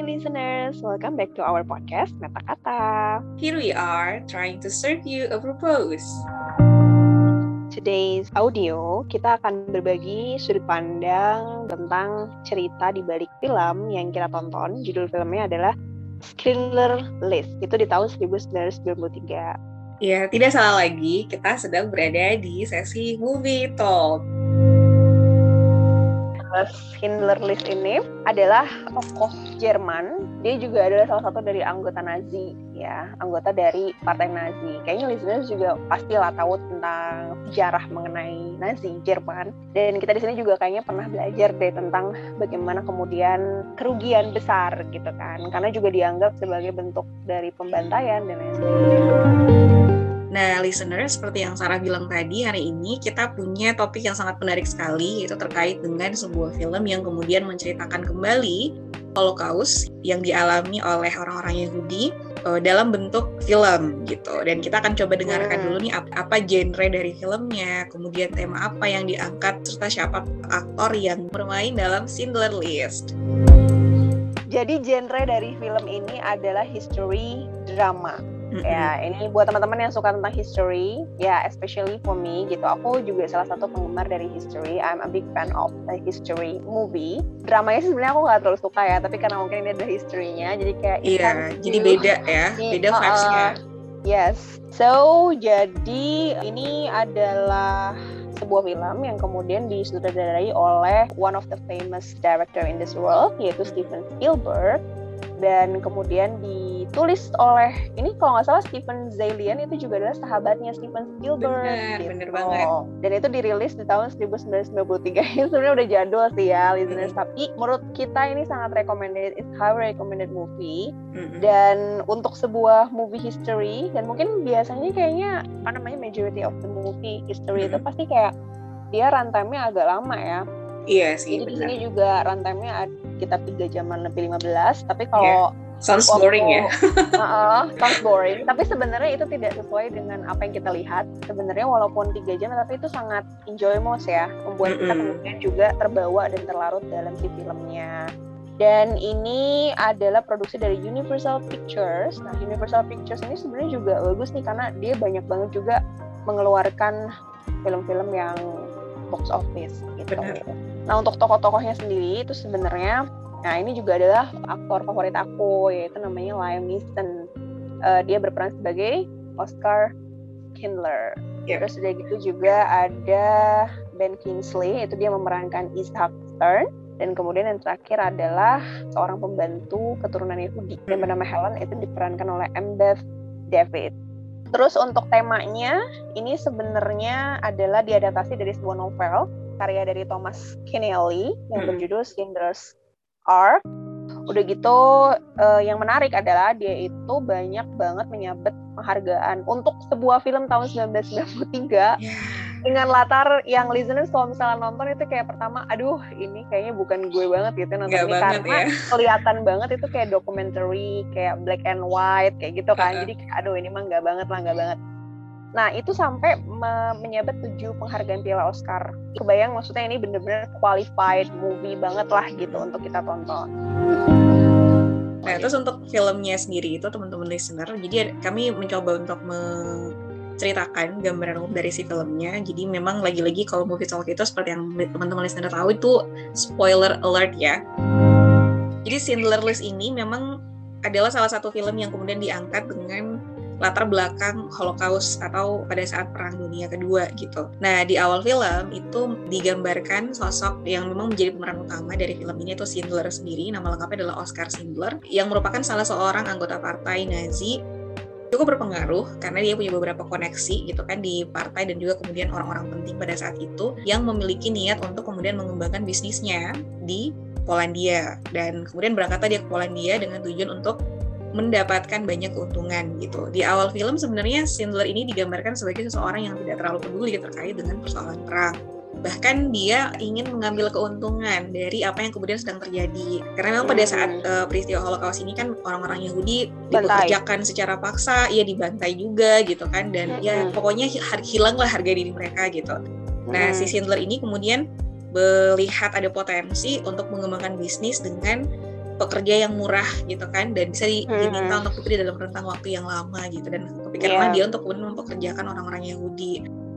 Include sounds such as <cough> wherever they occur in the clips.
Hai listeners, welcome back to our podcast Meta Kata. Here we are trying to serve you a purpose. Today's audio, kita akan berbagi sudut pandang tentang cerita di balik film yang kita tonton. Judul filmnya adalah Schindler List. Itu di tahun 1993. Ya, tidak salah lagi, kita sedang berada di sesi movie talk. Schindler List ini adalah tokoh Jerman. Dia juga adalah salah satu dari anggota Nazi, ya, anggota dari partai Nazi. Kayaknya listeners juga pasti lah tahu tentang sejarah mengenai Nazi Jerman. Dan kita di sini juga kayaknya pernah belajar deh tentang bagaimana kemudian kerugian besar gitu kan, karena juga dianggap sebagai bentuk dari pembantaian dan lain sebagainya. Nah, listener, seperti yang Sarah bilang tadi, hari ini kita punya topik yang sangat menarik sekali, yaitu terkait dengan sebuah film yang kemudian menceritakan kembali Holocaust yang dialami oleh orang-orang Yahudi uh, dalam bentuk film gitu. Dan kita akan coba dengarkan dulu nih apa, apa genre dari filmnya, kemudian tema apa yang diangkat, serta siapa aktor yang bermain dalam Schindler List. Jadi genre dari film ini adalah history drama Mm-hmm. Ya, ini buat teman-teman yang suka tentang history, ya especially for me gitu. Aku juga salah satu penggemar dari history. I'm a big fan of the history movie. Dramanya sih sebenarnya aku nggak terlalu suka ya, tapi karena mungkin ini ada history-nya, jadi kayak Iya, yeah, jadi beda ya, beda uh, vibes-nya. Yes. So, jadi ini adalah sebuah film yang kemudian disutradarai oleh one of the famous director in this world yaitu Steven Spielberg dan kemudian ditulis oleh ini kalau nggak salah Steven Zaillian itu juga adalah sahabatnya Steven Spielberg. Bener, gitu. bener banget. Dan itu dirilis di tahun 1993. <laughs> Ini sebenarnya udah jadul sih ya, listeners. Mm-hmm. Tapi menurut kita ini sangat recommended, it's highly recommended movie. Mm-hmm. Dan untuk sebuah movie history dan mungkin biasanya kayaknya apa namanya majority of the movie history mm-hmm. itu pasti kayak dia runtime-nya agak lama ya. Iya sih. Jadi di sini juga runtime-nya kita tiga jaman lebih 15 tapi kalau yeah. <laughs> Sounds boring ya. uh, uh, sounds boring. Tapi sebenarnya itu tidak sesuai dengan apa yang kita lihat. Sebenarnya walaupun tiga jam, tapi itu sangat enjoyable ya, membuat mm -hmm. kita kemudian juga terbawa dan terlarut dalam si filmnya. Dan ini adalah produksi dari Universal Pictures. Nah, Universal Pictures ini sebenarnya juga bagus nih karena dia banyak banget juga mengeluarkan film-film yang box office gitu. Benar. Nah untuk tokoh-tokohnya sendiri itu sebenarnya, nah ini juga adalah aktor favorit aku yaitu namanya Liam Neeson. Uh, dia berperan sebagai Oscar Kindler. Yep. Terus udah gitu juga ada Ben Kingsley, itu dia memerankan Ishak Stern. Dan kemudian yang terakhir adalah seorang pembantu keturunan Yahudi yang bernama Helen itu diperankan oleh M. Beth David. Terus untuk temanya ini sebenarnya adalah diadaptasi dari sebuah novel karya dari Thomas Keneally yang hmm. berjudul Schindler's Ark. Udah gitu uh, yang menarik adalah dia itu banyak banget menyabet penghargaan untuk sebuah film tahun 1993 yeah. dengan latar yang listeners kalau misalnya nonton itu kayak pertama aduh ini kayaknya bukan gue banget gitu nonton ini karena ya. kelihatan banget itu kayak documentary kayak black and white kayak gitu kan. Uh -uh. Jadi aduh ini mah nggak banget lah nggak banget Nah, itu sampai me menyabet tujuh penghargaan Piala Oscar. Kebayang maksudnya ini bener-bener qualified movie banget lah gitu untuk kita tonton. Nah, terus untuk filmnya sendiri itu teman-teman listener, jadi kami mencoba untuk menceritakan gambaran umum dari si filmnya. Jadi memang lagi-lagi kalau movie talk itu seperti yang teman-teman listener tahu itu spoiler alert ya. Jadi Schindler List ini memang adalah salah satu film yang kemudian diangkat dengan latar belakang Holocaust atau pada saat Perang Dunia Kedua gitu. Nah di awal film itu digambarkan sosok yang memang menjadi pemeran utama dari film ini itu Schindler sendiri. Nama lengkapnya adalah Oscar Schindler yang merupakan salah seorang anggota partai Nazi cukup berpengaruh karena dia punya beberapa koneksi gitu kan di partai dan juga kemudian orang-orang penting pada saat itu yang memiliki niat untuk kemudian mengembangkan bisnisnya di Polandia dan kemudian berangkatlah dia ke Polandia dengan tujuan untuk mendapatkan banyak keuntungan gitu. Di awal film sebenarnya Schindler ini digambarkan sebagai seseorang yang tidak terlalu peduli terkait dengan persoalan perang. Bahkan dia ingin mengambil keuntungan dari apa yang kemudian sedang terjadi. Karena memang pada saat uh, peristiwa Holocaust ini kan orang-orang Yahudi dipekerjakan secara paksa, ya dibantai juga gitu kan dan hmm. ya pokoknya hilanglah harga diri mereka gitu. Nah, si Schindler ini kemudian melihat ada potensi untuk mengembangkan bisnis dengan pekerja yang murah gitu kan dan bisa di- Hmm. diminta untuk bekerja dalam rentang waktu yang lama gitu dan kepikiran Iya. dia untuk kemudian mempekerjakan orang-orang Yahudi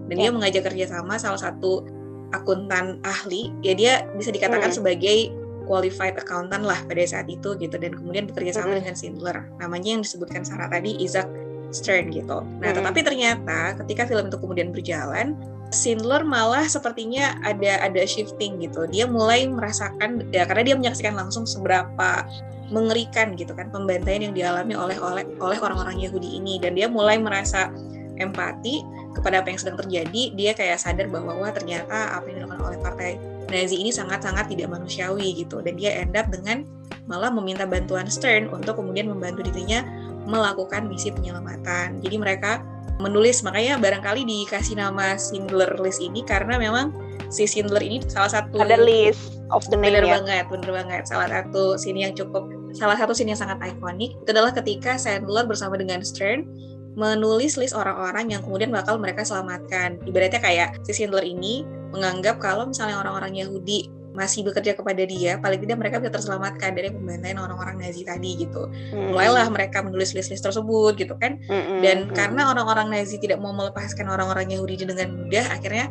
dan Iya. dia mengajak kerjasama salah satu akuntan ahli ya dia bisa dikatakan Hmm. sebagai qualified accountant lah pada saat itu gitu dan kemudian bekerja sama Hmm. dengan Schindler namanya yang disebutkan Sarah tadi Isaac Stern gitu nah Hmm. tetapi ternyata ketika film itu kemudian berjalan Schindler malah sepertinya ada ada shifting gitu. Dia mulai merasakan ya karena dia menyaksikan langsung seberapa mengerikan gitu kan pembantaian yang dialami oleh oleh oleh orang-orang Yahudi ini dan dia mulai merasa empati kepada apa yang sedang terjadi. Dia kayak sadar bahwa wah ternyata apa yang dilakukan oleh partai Nazi ini sangat-sangat tidak manusiawi gitu dan dia end up dengan malah meminta bantuan Stern untuk kemudian membantu dirinya melakukan misi penyelamatan. Jadi mereka menulis. Makanya barangkali dikasih nama Schindler List ini karena memang si Schindler ini salah satu Ada list of the name bener ya. banget bener banget. Salah satu scene yang cukup salah satu scene yang sangat ikonik. Itu adalah ketika Sandler bersama dengan Stern menulis list orang-orang yang kemudian bakal mereka selamatkan. Ibaratnya kayak si Schindler ini menganggap kalau misalnya orang-orang Yahudi masih bekerja kepada dia, paling tidak mereka bisa terselamatkan dari pembantaian orang-orang Nazi tadi gitu. Hmm. Mulailah mereka menulis list-list tersebut gitu kan, Mm-mm. dan karena orang-orang Nazi tidak mau melepaskan orang-orang Yahudi dengan mudah, akhirnya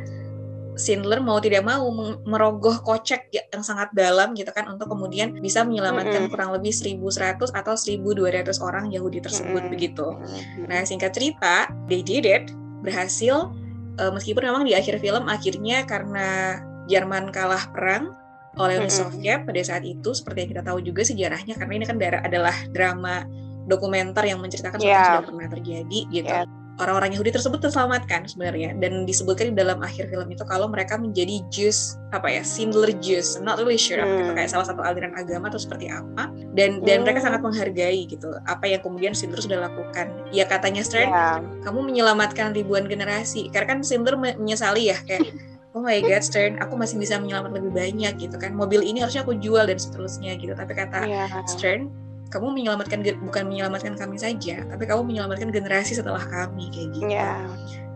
Schindler mau tidak mau merogoh kocek ya- yang sangat dalam gitu kan untuk kemudian bisa menyelamatkan Mm-mm. kurang lebih 1.100 atau 1.200 orang Yahudi tersebut Mm-mm. begitu. Nah singkat cerita, they did it, berhasil eh, meskipun memang di akhir film akhirnya karena Jerman kalah perang oleh Uni. Soviet pada saat itu seperti yang kita tahu juga sejarahnya karena ini kan adalah drama dokumenter yang menceritakan sesuatu yang Yeah. sudah pernah terjadi gitu. Yeah. Orang-orang Yahudi tersebut terselamatkan sebenarnya dan disebutkan di dalam akhir film itu kalau mereka menjadi Jews apa ya Schindler Jews, I'm not really sure apa gitu, Hmm. kayak salah satu aliran agama atau seperti apa dan dan mereka Hmm. sangat menghargai gitu apa yang kemudian Schindler sudah lakukan. Ya katanya Stern Ya. kamu menyelamatkan ribuan generasi. Karena kan Schindler me- menyesali ya kayak oh my god Stern, aku masih bisa menyelamatkan lebih banyak gitu kan. Mobil ini harusnya aku jual dan seterusnya gitu. Tapi kata Ya. Stern, kamu menyelamatkan bukan menyelamatkan kami saja, tapi kamu menyelamatkan generasi setelah kami kayak gitu. Ya.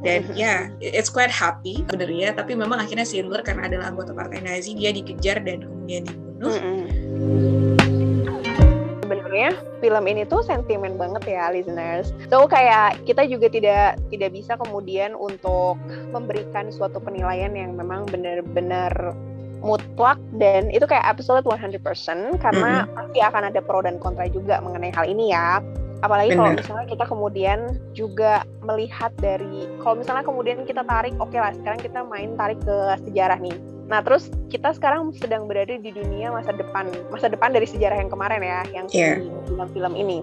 Dan ya, it's quite happy sebenarnya, tapi memang akhirnya Schindler karena adalah anggota partai Nazi, dia dikejar dan kemudian dibunuh. Mm-mm. Sebenarnya film ini tuh sentimen banget ya listeners. So kayak kita juga tidak tidak bisa kemudian untuk memberikan suatu penilaian yang memang benar-benar mutlak dan itu kayak absolute 100% karena pasti akan ada pro dan kontra juga mengenai hal ini ya. Apalagi kalau misalnya kita kemudian juga melihat dari kalau misalnya kemudian kita tarik oke lah sekarang kita main tarik ke sejarah nih. Nah, terus kita sekarang sedang berada di dunia masa depan, masa depan dari sejarah yang kemarin ya, yang Iya. di film-film ini.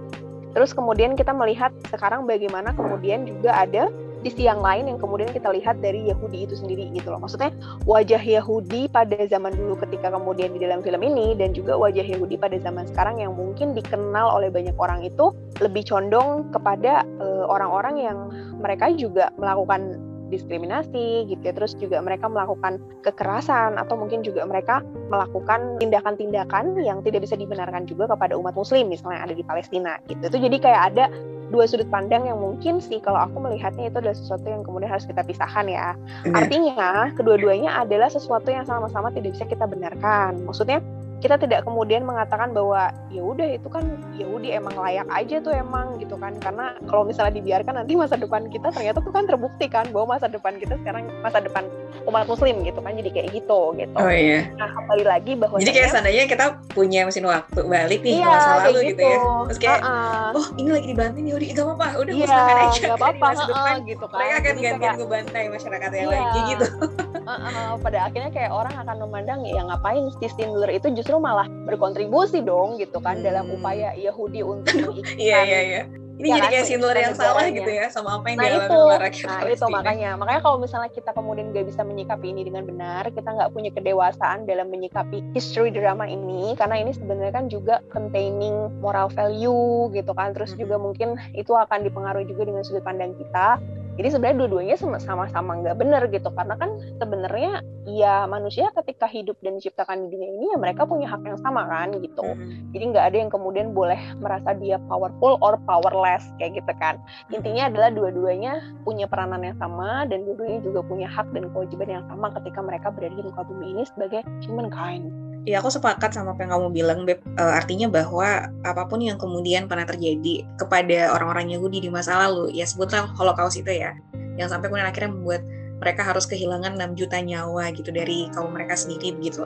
Terus kemudian kita melihat sekarang bagaimana kemudian juga ada sisi yang lain yang kemudian kita lihat dari Yahudi itu sendiri gitu loh. Maksudnya wajah Yahudi pada zaman dulu ketika kemudian di dalam film ini dan juga wajah Yahudi pada zaman sekarang yang mungkin dikenal oleh banyak orang itu lebih condong kepada eh, orang-orang yang mereka juga melakukan diskriminasi gitu ya. Terus juga mereka melakukan kekerasan atau mungkin juga mereka melakukan tindakan-tindakan yang tidak bisa dibenarkan juga kepada umat muslim misalnya yang ada di Palestina gitu. Itu jadi kayak ada dua sudut pandang yang mungkin sih kalau aku melihatnya itu adalah sesuatu yang kemudian harus kita pisahkan ya. Benar. artinya kedua-duanya adalah sesuatu yang sama-sama tidak bisa kita benarkan. Maksudnya kita tidak kemudian mengatakan bahwa ya udah itu kan Yahudi emang layak aja tuh emang gitu kan karena kalau misalnya dibiarkan nanti masa depan kita ternyata tuh kan terbukti kan bahwa masa depan kita sekarang masa depan umat muslim gitu kan jadi kayak gitu gitu Oh iya. nah kembali lagi bahwa Jadi kayak seandainya kita punya mesin waktu balik nih iya, masa lalu gitu. ya. Terus kayak Uh-uh. oh ini lagi dibantai nih Yahudi gak apa-apa udah iya musnahkan aja kan, <laughs> apa-apa di masa depan gitu kan mereka akan Jadi gantian ngebantai masyarakat yang Iya. lain kayak gitu uh-uh, pada akhirnya kayak orang akan memandang ya ngapain si Schindler itu justru malah berkontribusi dong gitu kan dalam Hmm. upaya Yahudi untuk <laughs> iya iya iya ini Ya jadi kayak Schindler yang salah gitu ya sama apa yang Nah dialami itu, oleh rakyat nah itu Palestina. makanya, makanya kalau misalnya kita kemudian nggak bisa menyikapi ini dengan benar, kita nggak punya kedewasaan dalam menyikapi history drama ini, karena ini sebenarnya kan juga containing moral value gitu kan, terus Mhm. juga mungkin itu akan dipengaruhi juga dengan sudut pandang kita. Jadi sebenarnya dua-duanya sama- sama-sama nggak benar gitu, karena kan sebenarnya ya manusia ketika hidup dan diciptakan di dunia ini ya mereka punya hak yang sama kan gitu. Mhm. Jadi nggak ada yang kemudian boleh merasa dia powerful or powerless kayak gitu kan. Intinya adalah dua-duanya punya peranan yang sama dan dua-duanya juga punya hak dan kewajiban yang sama ketika mereka berada di muka bumi ini sebagai humankind. Ya aku sepakat sama apa yang kamu bilang, Beb. Uh, artinya bahwa apa pun yang kemudian pernah terjadi kepada orang-orang Yahudi di masa lalu, ya sebutlah Holocaust itu ya, yang sampai kemudian akhirnya membuat mereka harus kehilangan 6 juta nyawa gitu dari kaum mereka sendiri begitu.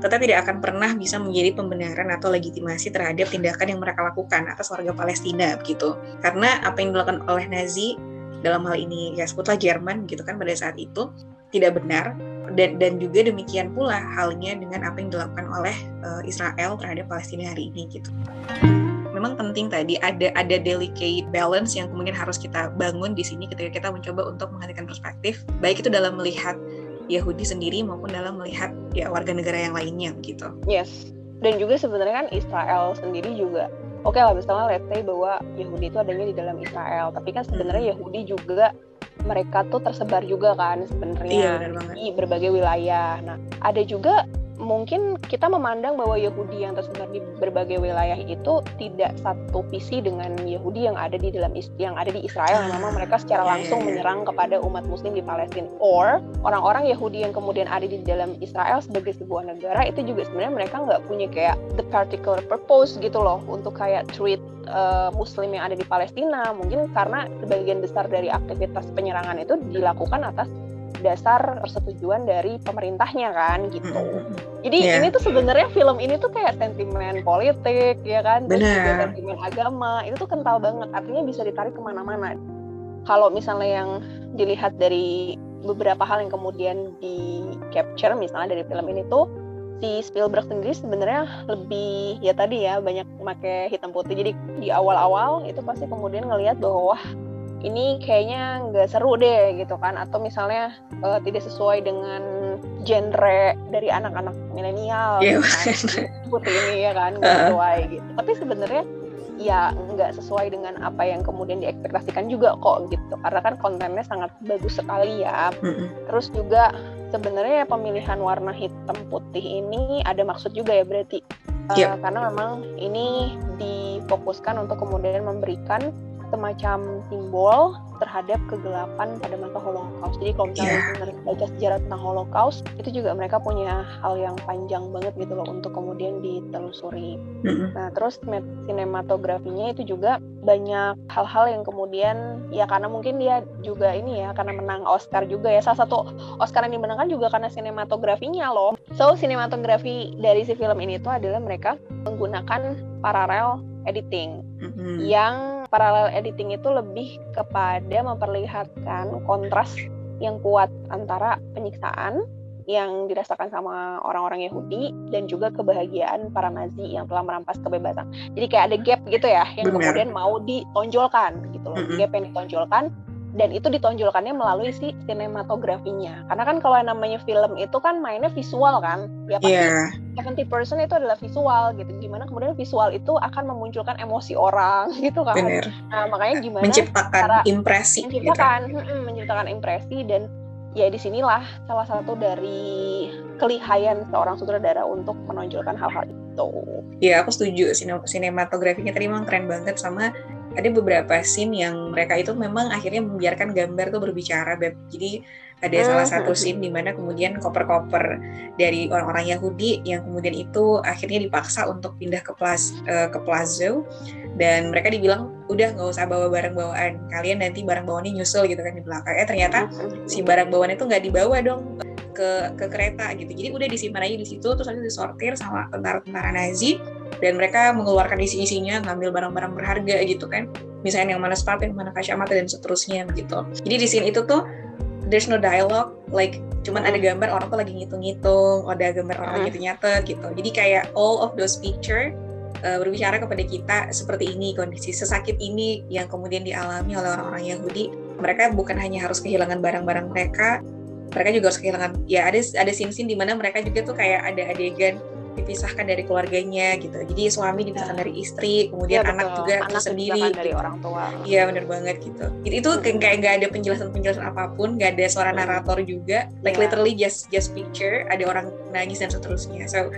Tetapi tidak akan pernah bisa menjadi pembenaran atau legitimasi terhadap tindakan yang mereka lakukan atas warga Palestina begitu. Karena apa yang dilakukan oleh Nazi dalam hal ini ya sebutlah Jerman gitu kan pada saat itu tidak benar dan, dan juga demikian pula halnya dengan apa yang dilakukan oleh uh, Israel terhadap Palestina hari ini gitu. Memang penting tadi ada ada delicate balance yang kemudian harus kita bangun di sini ketika kita mencoba untuk menghadirkan perspektif baik itu dalam melihat Yahudi sendiri maupun dalam melihat ya warga negara yang lainnya gitu. Yes. Dan juga sebenarnya kan Israel sendiri juga oke okay lah misalnya let's say bahwa Yahudi itu adanya di dalam Israel, tapi kan sebenarnya hmm. Yahudi juga mereka tuh tersebar juga kan sebenarnya iya, di berbagai wilayah. Nah, ada juga mungkin kita memandang bahwa Yahudi yang tersebar di berbagai wilayah itu tidak satu visi dengan Yahudi yang ada di dalam yang ada di Israel yang memang mereka secara iya, langsung iya, iya. menyerang kepada umat Muslim di Palestina. Or orang-orang Yahudi yang kemudian ada di dalam Israel sebagai sebuah negara itu juga sebenarnya mereka nggak punya kayak the particular purpose gitu loh untuk kayak treat uh, Muslim yang ada di Palestina. Mungkin karena sebagian besar dari aktivitas penyerangan itu dilakukan atas dasar persetujuan dari pemerintahnya kan gitu. Jadi yeah. ini tuh sebenarnya film ini tuh kayak sentimen politik ya kan, terus juga sentimen agama itu tuh kental banget. Artinya bisa ditarik ke mana-mana. Kalau misalnya yang dilihat dari beberapa hal yang kemudian di capture misalnya dari film ini tuh si Spielberg sendiri sebenarnya lebih ya tadi ya banyak pakai hitam putih jadi di awal-awal itu pasti kemudian ngelihat bahwa wah ini kayaknya nggak seru deh gitu kan. Atau misalnya uh, tidak sesuai dengan genre dari anak-anak milenial yeah. kan? seperti ini ya kan nggak sesuai gitu. Tapi sebenarnya ya nggak sesuai dengan apa yang kemudian diekspektasikan juga kok gitu. Karena kan kontennya sangat bagus sekali ya. Mm-hmm. terus juga sebenarnya pemilihan warna hitam putih ini ada maksud juga ya berarti. Uh, karena memang ini difokuskan untuk kemudian memberikan semacam simbol terhadap kegelapan pada masa Holocaust. Jadi kalau misalnya yeah. baca sejarah tentang Holocaust, itu juga mereka punya hal yang panjang banget gitu loh untuk kemudian ditelusuri. Mm-hmm. Nah, terus sinematografinya itu juga banyak hal-hal yang kemudian ya karena mungkin dia juga ini ya karena menang Oscar juga ya. Salah satu Oscar yang dimenangkan juga karena sinematografinya loh. So, sinematografi dari si film ini itu adalah mereka menggunakan parallel editing mm-hmm. yang parallel editing itu lebih kepada memperlihatkan kontras yang kuat antara penyiksaan yang dirasakan sama orang-orang Yahudi dan juga kebahagiaan para Nazi yang telah merampas kebebasan. Jadi kayak ada gap gitu ya yang Benar. kemudian mau ditonjolkan gitu loh. Mm -hmm. Gap yang ditonjolkan dan itu ditonjolkannya melalui si sinematografinya karena kan kalau yang namanya film itu kan mainnya visual kan ya pasti yeah. 70% itu adalah visual gitu gimana kemudian visual itu akan memunculkan emosi orang <laughs> gitu kan Bener. nah makanya gimana menciptakan cara impresi gitu. menciptakan gitu. menciptakan impresi dan ya di sinilah salah satu dari kelihayan seorang sutradara untuk menonjolkan hal-hal itu. Ya aku setuju sinematografinya tadi memang keren banget sama ada beberapa scene yang mereka itu memang akhirnya membiarkan gambar tuh berbicara Beb. Jadi ada hmm. salah satu scene di mana kemudian koper-koper dari orang-orang Yahudi yang kemudian itu akhirnya dipaksa untuk pindah ke plas uh, ke plazo dan mereka dibilang udah nggak usah bawa barang bawaan kalian nanti barang bawaannya nyusul gitu kan di belakang. Eh ternyata si barang bawaan itu nggak dibawa dong ke ke kereta gitu. Jadi udah disimpan aja di situ terus nanti disortir sama tentara-tentara Nazi dan mereka mengeluarkan isi-isinya ngambil barang-barang berharga gitu kan. Misalnya yang mana sepatu yang mana kacamata dan seterusnya gitu. Jadi di sini itu tuh there's no dialogue like cuman ada gambar orang tuh lagi ngitung-ngitung ada gambar orang lagi hmm. nyatet gitu. Jadi kayak all of those picture uh, berbicara kepada kita seperti ini kondisi sesakit ini yang kemudian dialami oleh orang-orang Yahudi. Mereka bukan hanya harus kehilangan barang-barang mereka mereka juga harus kehilangan ya ada ada scene-scene di mana mereka juga tuh kayak ada adegan dipisahkan dari keluarganya gitu. Jadi suami dipisahkan ya. dari istri, kemudian ya, anak juga anak sendiri dari orang tua. Iya benar banget gitu. Itu, itu hmm. kayak nggak ada penjelasan-penjelasan apa pun, nggak ada suara narator juga. Like ya. literally just just picture ada orang nangis dan seterusnya. So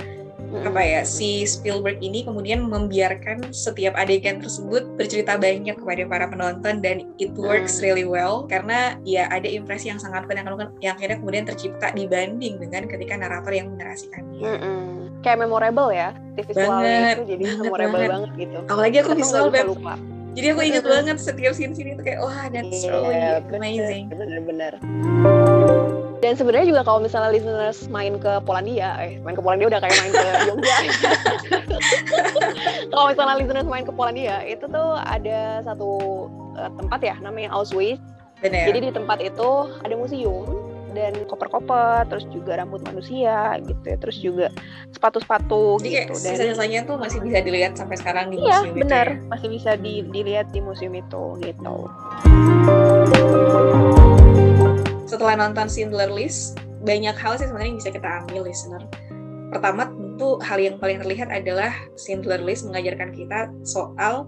apa ya si Spielberg ini kemudian membiarkan setiap adegan tersebut bercerita banyak kepada para penonton dan it works really well karena ya ada impresi yang sangat kuat yang, akhirnya kemudian tercipta dibanding dengan ketika narator yang menarasikannya. Mm-mm. Kayak memorable ya, visualnya itu jadi banget, memorable banget. banget gitu. Apalagi aku visual Beb. lupa. Jadi aku inget banget setiap scene-scene itu kayak wah that's really amazing. Bener-bener. Dan sebenarnya juga kalau misalnya listeners main ke Polandia, eh main ke Polandia udah kayak main ke <laughs> Jogja. <laughs> kalau misalnya listeners main ke Polandia, itu tuh ada satu uh, tempat ya namanya Auschwitz. Bener. Jadi di tempat itu ada museum dan koper-koper, terus juga rambut manusia gitu ya, terus juga sepatu-sepatu Jadi gitu. Dan sisa-sisanya tuh masih bisa dilihat sampai sekarang di iya museum itu benar, ya. masih bisa di- dilihat di museum itu gitu. setelah nonton Schindler List, banyak hal sih sebenarnya yang bisa kita ambil listener. Pertama tentu hal yang paling terlihat adalah Schindler List mengajarkan kita soal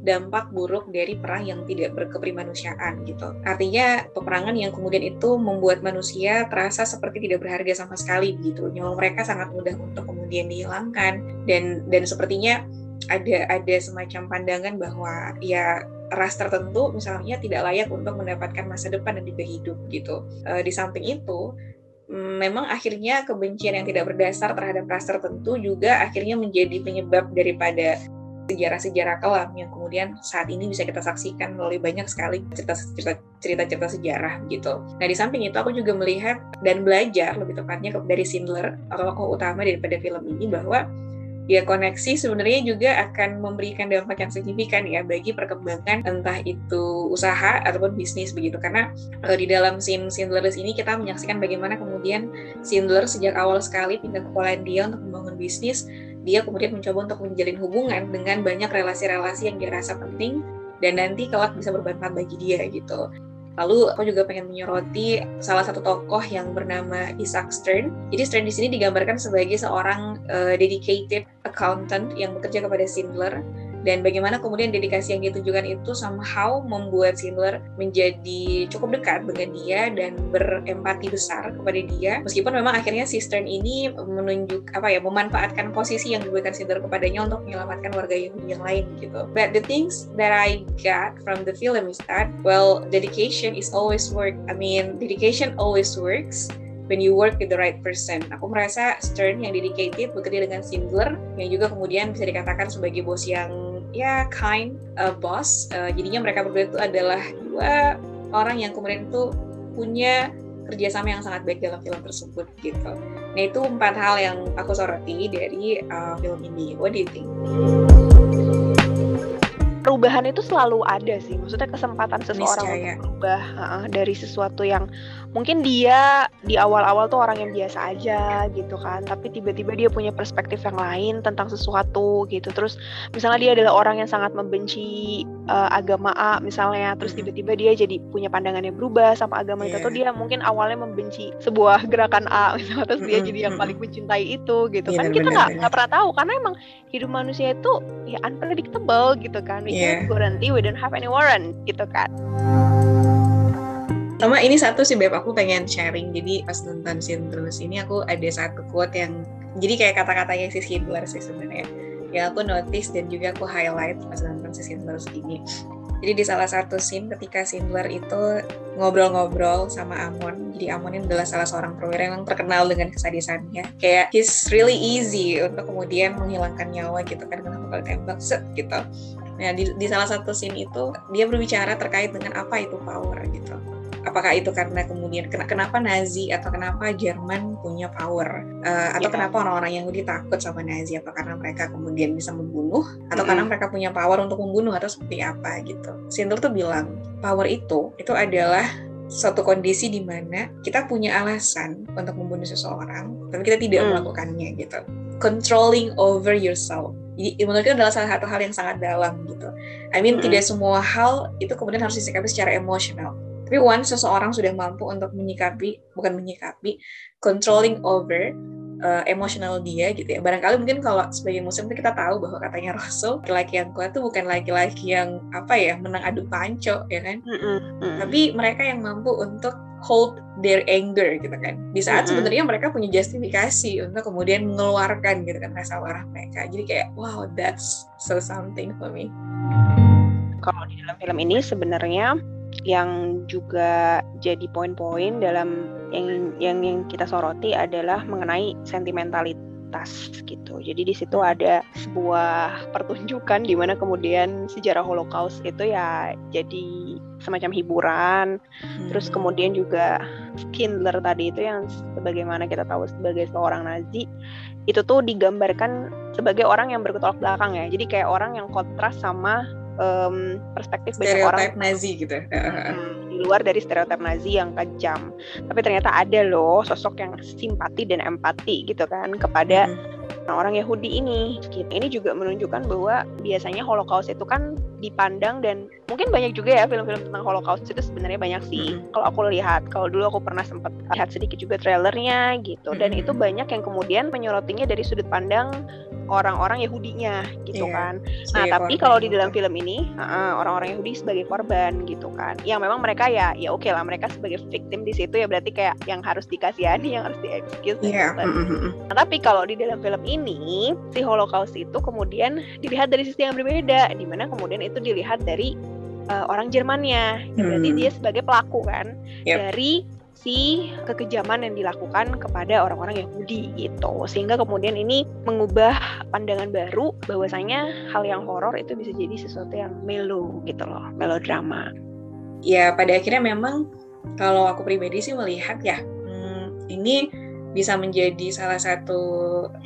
dampak buruk dari perang yang tidak berkeprimanusiaan gitu. Artinya peperangan yang kemudian itu membuat manusia terasa seperti tidak berharga sama sekali gitu. Nyawa mereka sangat mudah untuk kemudian dihilangkan dan dan sepertinya ada ada semacam pandangan bahwa ya ras tertentu misalnya tidak layak untuk mendapatkan masa depan dan juga hidup gitu. Eh, di samping itu memang akhirnya kebencian yang tidak berdasar terhadap ras tertentu juga akhirnya menjadi penyebab daripada sejarah-sejarah kelam yang kemudian saat ini bisa kita saksikan melalui banyak sekali cerita-cerita sejarah gitu. Nah di samping itu aku juga melihat dan belajar lebih tepatnya dari Schindler atau tokoh utama daripada film ini bahwa ya koneksi sebenarnya juga akan memberikan dampak yang signifikan ya bagi perkembangan entah itu usaha ataupun bisnis begitu karena eh, di dalam scene Schindler List ini kita menyaksikan bagaimana kemudian Schindler sejak awal sekali pindah ke Polandia untuk membangun bisnis dia kemudian mencoba untuk menjalin hubungan dengan banyak relasi-relasi yang dia rasa penting dan nanti kelak bisa bermanfaat bagi dia gitu. Lalu aku juga pengen menyoroti salah satu tokoh yang bernama Isaac Stern. Jadi Stern di sini digambarkan sebagai seorang uh, dedicated accountant yang bekerja kepada Schindler dan bagaimana kemudian dedikasi yang ditujukan itu somehow membuat Schindler menjadi cukup dekat dengan dia dan berempati besar kepada dia. Meskipun memang akhirnya si Stern ini menunjuk apa ya memanfaatkan posisi yang diberikan Schindler kepadanya untuk menyelamatkan warga Yahudi yang lain gitu. But the things that I got from the film is that well dedication is always work. I mean dedication always works when you work with the right person. Aku merasa Stern yang dedicated bekerja dengan Schindler yang juga kemudian bisa dikatakan sebagai bos yang ya kind uh, boss. Uh, jadinya mereka berdua itu adalah dua orang yang kemudian itu punya kerjasama yang sangat baik dalam film tersebut gitu. Nah itu empat hal yang aku soroti dari uh, film ini. What do you think? perubahan itu selalu ada sih. Maksudnya kesempatan seseorang Niscaya. untuk berubah uh, dari sesuatu yang mungkin dia di awal-awal tuh orang yang biasa aja gitu kan, tapi tiba-tiba dia punya perspektif yang lain tentang sesuatu gitu. Terus misalnya dia adalah orang yang sangat membenci uh, agama A misalnya, terus tiba-tiba dia jadi punya pandangan yang berubah sama agama itu Iya. atau dia mungkin awalnya membenci sebuah <laughs> gerakan A misalnya terus dia jadi yang paling mencintai itu gitu Iya, kan. Kita nggak nggak pernah tahu karena emang hidup manusia itu ya unpredictable gitu kan we Iya. can't guarantee we don't have any warrant gitu kan Sama ini satu sih Beb, aku pengen sharing. Jadi pas nonton scene terus ini aku ada satu quote yang jadi kayak kata-katanya si Schindler sih sebenarnya. Yang aku notice dan juga aku highlight pas nonton si Schindler ini. Jadi di salah satu scene ketika Schindler itu ngobrol-ngobrol sama Amon. Jadi Amon ini adalah salah seorang perwira yang terkenal dengan kesadisannya. Kayak he's really easy untuk kemudian menghilangkan nyawa gitu kan kenapa kalau tembak set gitu. Nah di, di salah satu scene itu dia berbicara terkait dengan apa itu power gitu apakah itu karena kemudian ken- kenapa Nazi atau kenapa Jerman punya power Eh, atau Iya. kenapa orang-orang Yahudi takut sama Nazi apa karena mereka kemudian bisa membunuh atau Mm-mm. karena mereka punya power untuk membunuh atau seperti apa gitu. Schindler tuh bilang power itu itu adalah suatu kondisi di mana kita punya alasan untuk membunuh seseorang tapi kita tidak Mm. melakukannya gitu. Controlling over yourself. Jadi menurut itu adalah salah satu hal yang sangat dalam gitu. I mean Mm-mm. tidak semua hal itu kemudian harus disikapi secara emosional. Tapi once seseorang sudah mampu untuk menyikapi, bukan menyikapi, controlling over uh, emosional dia gitu ya. Barangkali mungkin kalau sebagai muslim itu kita tahu bahwa katanya Rasul, laki-laki yang kuat itu bukan laki-laki yang apa ya menang adu panco ya kan. Mm-mm, mm. Tapi mereka yang mampu untuk hold their anger gitu kan di saat mm-hmm. sebenarnya mereka punya justifikasi untuk kemudian mengeluarkan gitu kan rasa marah mereka jadi kayak wow that's so something for me kalau di dalam film ini sebenarnya yang juga jadi poin-poin dalam yang yang yang kita soroti adalah mengenai sentimentalitas gitu. Jadi di situ ada sebuah pertunjukan di mana kemudian sejarah Holocaust itu ya jadi semacam hiburan. Hmm. Terus kemudian juga Schindler tadi itu yang sebagaimana kita tahu sebagai seorang Nazi itu tuh digambarkan sebagai orang yang berketolak belakang ya. Jadi kayak orang yang kontras sama um, perspektif banyak orang Nazi gitu. Hmm, di luar dari stereotip Nazi yang kejam. Tapi ternyata ada loh sosok yang simpati dan empati gitu kan kepada hmm. orang Yahudi ini. Ini juga menunjukkan bahwa biasanya Holocaust itu kan dipandang dan mungkin banyak juga ya film-film tentang Holocaust itu sebenarnya banyak sih. Hmm. Kalau aku lihat, kalau dulu aku pernah sempat lihat sedikit juga trailernya gitu. Dan hmm. itu banyak yang kemudian menyorotinya dari sudut pandang orang-orang Yahudinya gitu yeah, kan. Nah tapi kalau di dalam film ini uh, orang-orang Yahudi sebagai korban gitu kan. Yang memang mereka ya ya oke okay lah mereka sebagai victim di situ ya berarti kayak yang harus dikasihani, yang harus diexcuse. Yeah. Gitu. Nah tapi kalau di dalam film ini si Holocaust itu kemudian dilihat dari sisi yang berbeda, di mana kemudian itu dilihat dari uh, orang Jermannya. Berarti hmm. dia sebagai pelaku kan yep. dari si kekejaman yang dilakukan kepada orang-orang Yahudi gitu. Sehingga kemudian ini mengubah pandangan baru bahwasanya hal yang horor itu bisa jadi sesuatu yang melo gitu loh, melodrama. Ya, pada akhirnya memang kalau aku pribadi sih melihat ya, hmm, ini bisa menjadi salah satu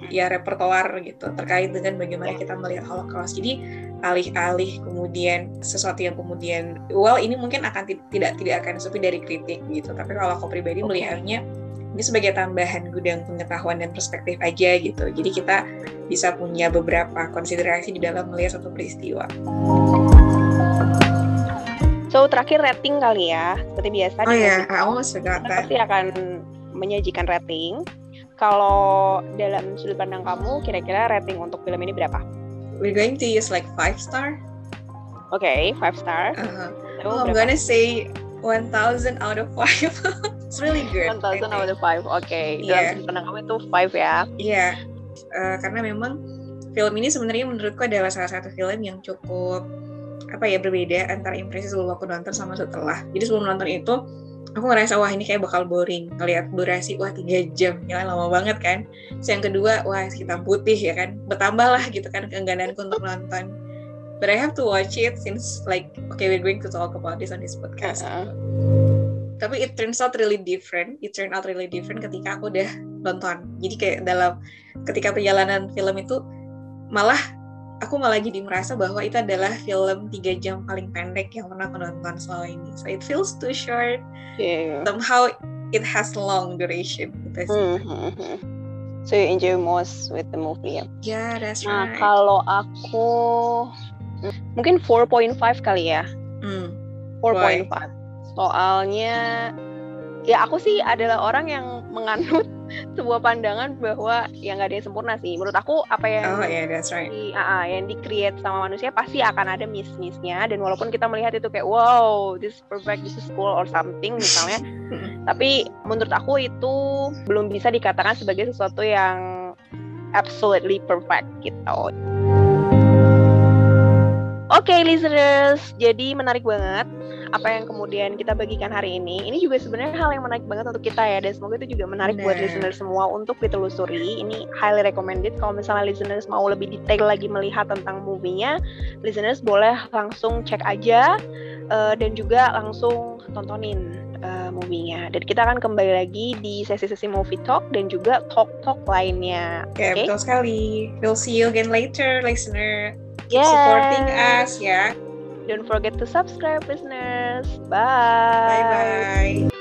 ya repertoar gitu terkait dengan bagaimana ya. kita melihat Holocaust. Jadi alih-alih kemudian sesuatu yang kemudian well ini mungkin akan tidak tidak akan sepi dari kritik gitu. Tapi kalau aku pribadi okay. melihatnya ini sebagai tambahan gudang pengetahuan dan perspektif aja gitu. Jadi kita bisa punya beberapa konsiderasi di dalam melihat satu peristiwa. So terakhir rating kali ya, seperti biasa. Oh iya, yeah. I almost forgot that. Pasti akan menyajikan rating. Kalau dalam sudut pandang kamu, kira-kira rating untuk film ini berapa? We're going to use like five star. Oke, okay, five star. Uh-huh. Oh, I'm gonna say 1000 out of 5. <laughs> It's really good. 1000 out of 5. Oke, okay. yeah. dalam pandang kamu itu 5 ya. Iya. Yeah. Uh, karena memang film ini sebenarnya menurutku adalah salah satu film yang cukup apa ya berbeda antara impresi sebelum aku nonton sama setelah. Jadi sebelum nonton itu aku ngerasa wah ini kayak bakal boring. Ngeliat durasi wah tiga jam. Ya lama banget kan. Terus yang kedua wah hitam putih ya kan. Bertambah lah gitu kan keenggananku untuk nonton. But I have to watch it since like okay we're going to talk about this on this podcast. Uh -huh. tapi it turns out really different. It turned out really different ketika aku udah nonton. Jadi kayak dalam ketika perjalanan film itu malah aku malah jadi merasa bahwa itu adalah film tiga jam paling pendek yang pernah aku nonton selama ini. So it feels too short. Yeah. Somehow it has long duration. Gitu sih. Mm -hmm. So you enjoy most with the movie ya? Yeah, that's nah, right. kalau aku mungkin 4.5 kali ya. Mm. 4.5. Soalnya ya aku sih adalah orang yang menganut sebuah pandangan bahwa yang nggak ada yang sempurna sih. Menurut aku apa yang oh, yeah, that's right. di, uh, yang di create sama manusia pasti akan ada miss-missnya dan walaupun kita melihat itu kayak wow this is perfect this is cool or something misalnya, <laughs> tapi menurut aku itu belum bisa dikatakan sebagai sesuatu yang absolutely perfect gitu. Oke okay, listeners, jadi menarik banget apa yang kemudian kita bagikan hari ini. Ini juga sebenarnya hal yang menarik banget untuk kita ya, dan semoga itu juga menarik Bener. buat listeners semua untuk ditelusuri. Ini highly recommended. Kalau misalnya listeners mau lebih detail lagi melihat tentang movie-nya, listeners boleh langsung cek aja uh, dan juga langsung tontonin uh, movie-nya. Dan kita akan kembali lagi di sesi-sesi movie talk dan juga talk-talk lainnya. Oke, okay, okay? betul sekali. We'll see you again later, listener. Keep yes. supporting us ya. Don't forget to subscribe, listeners. Bye. Bye bye.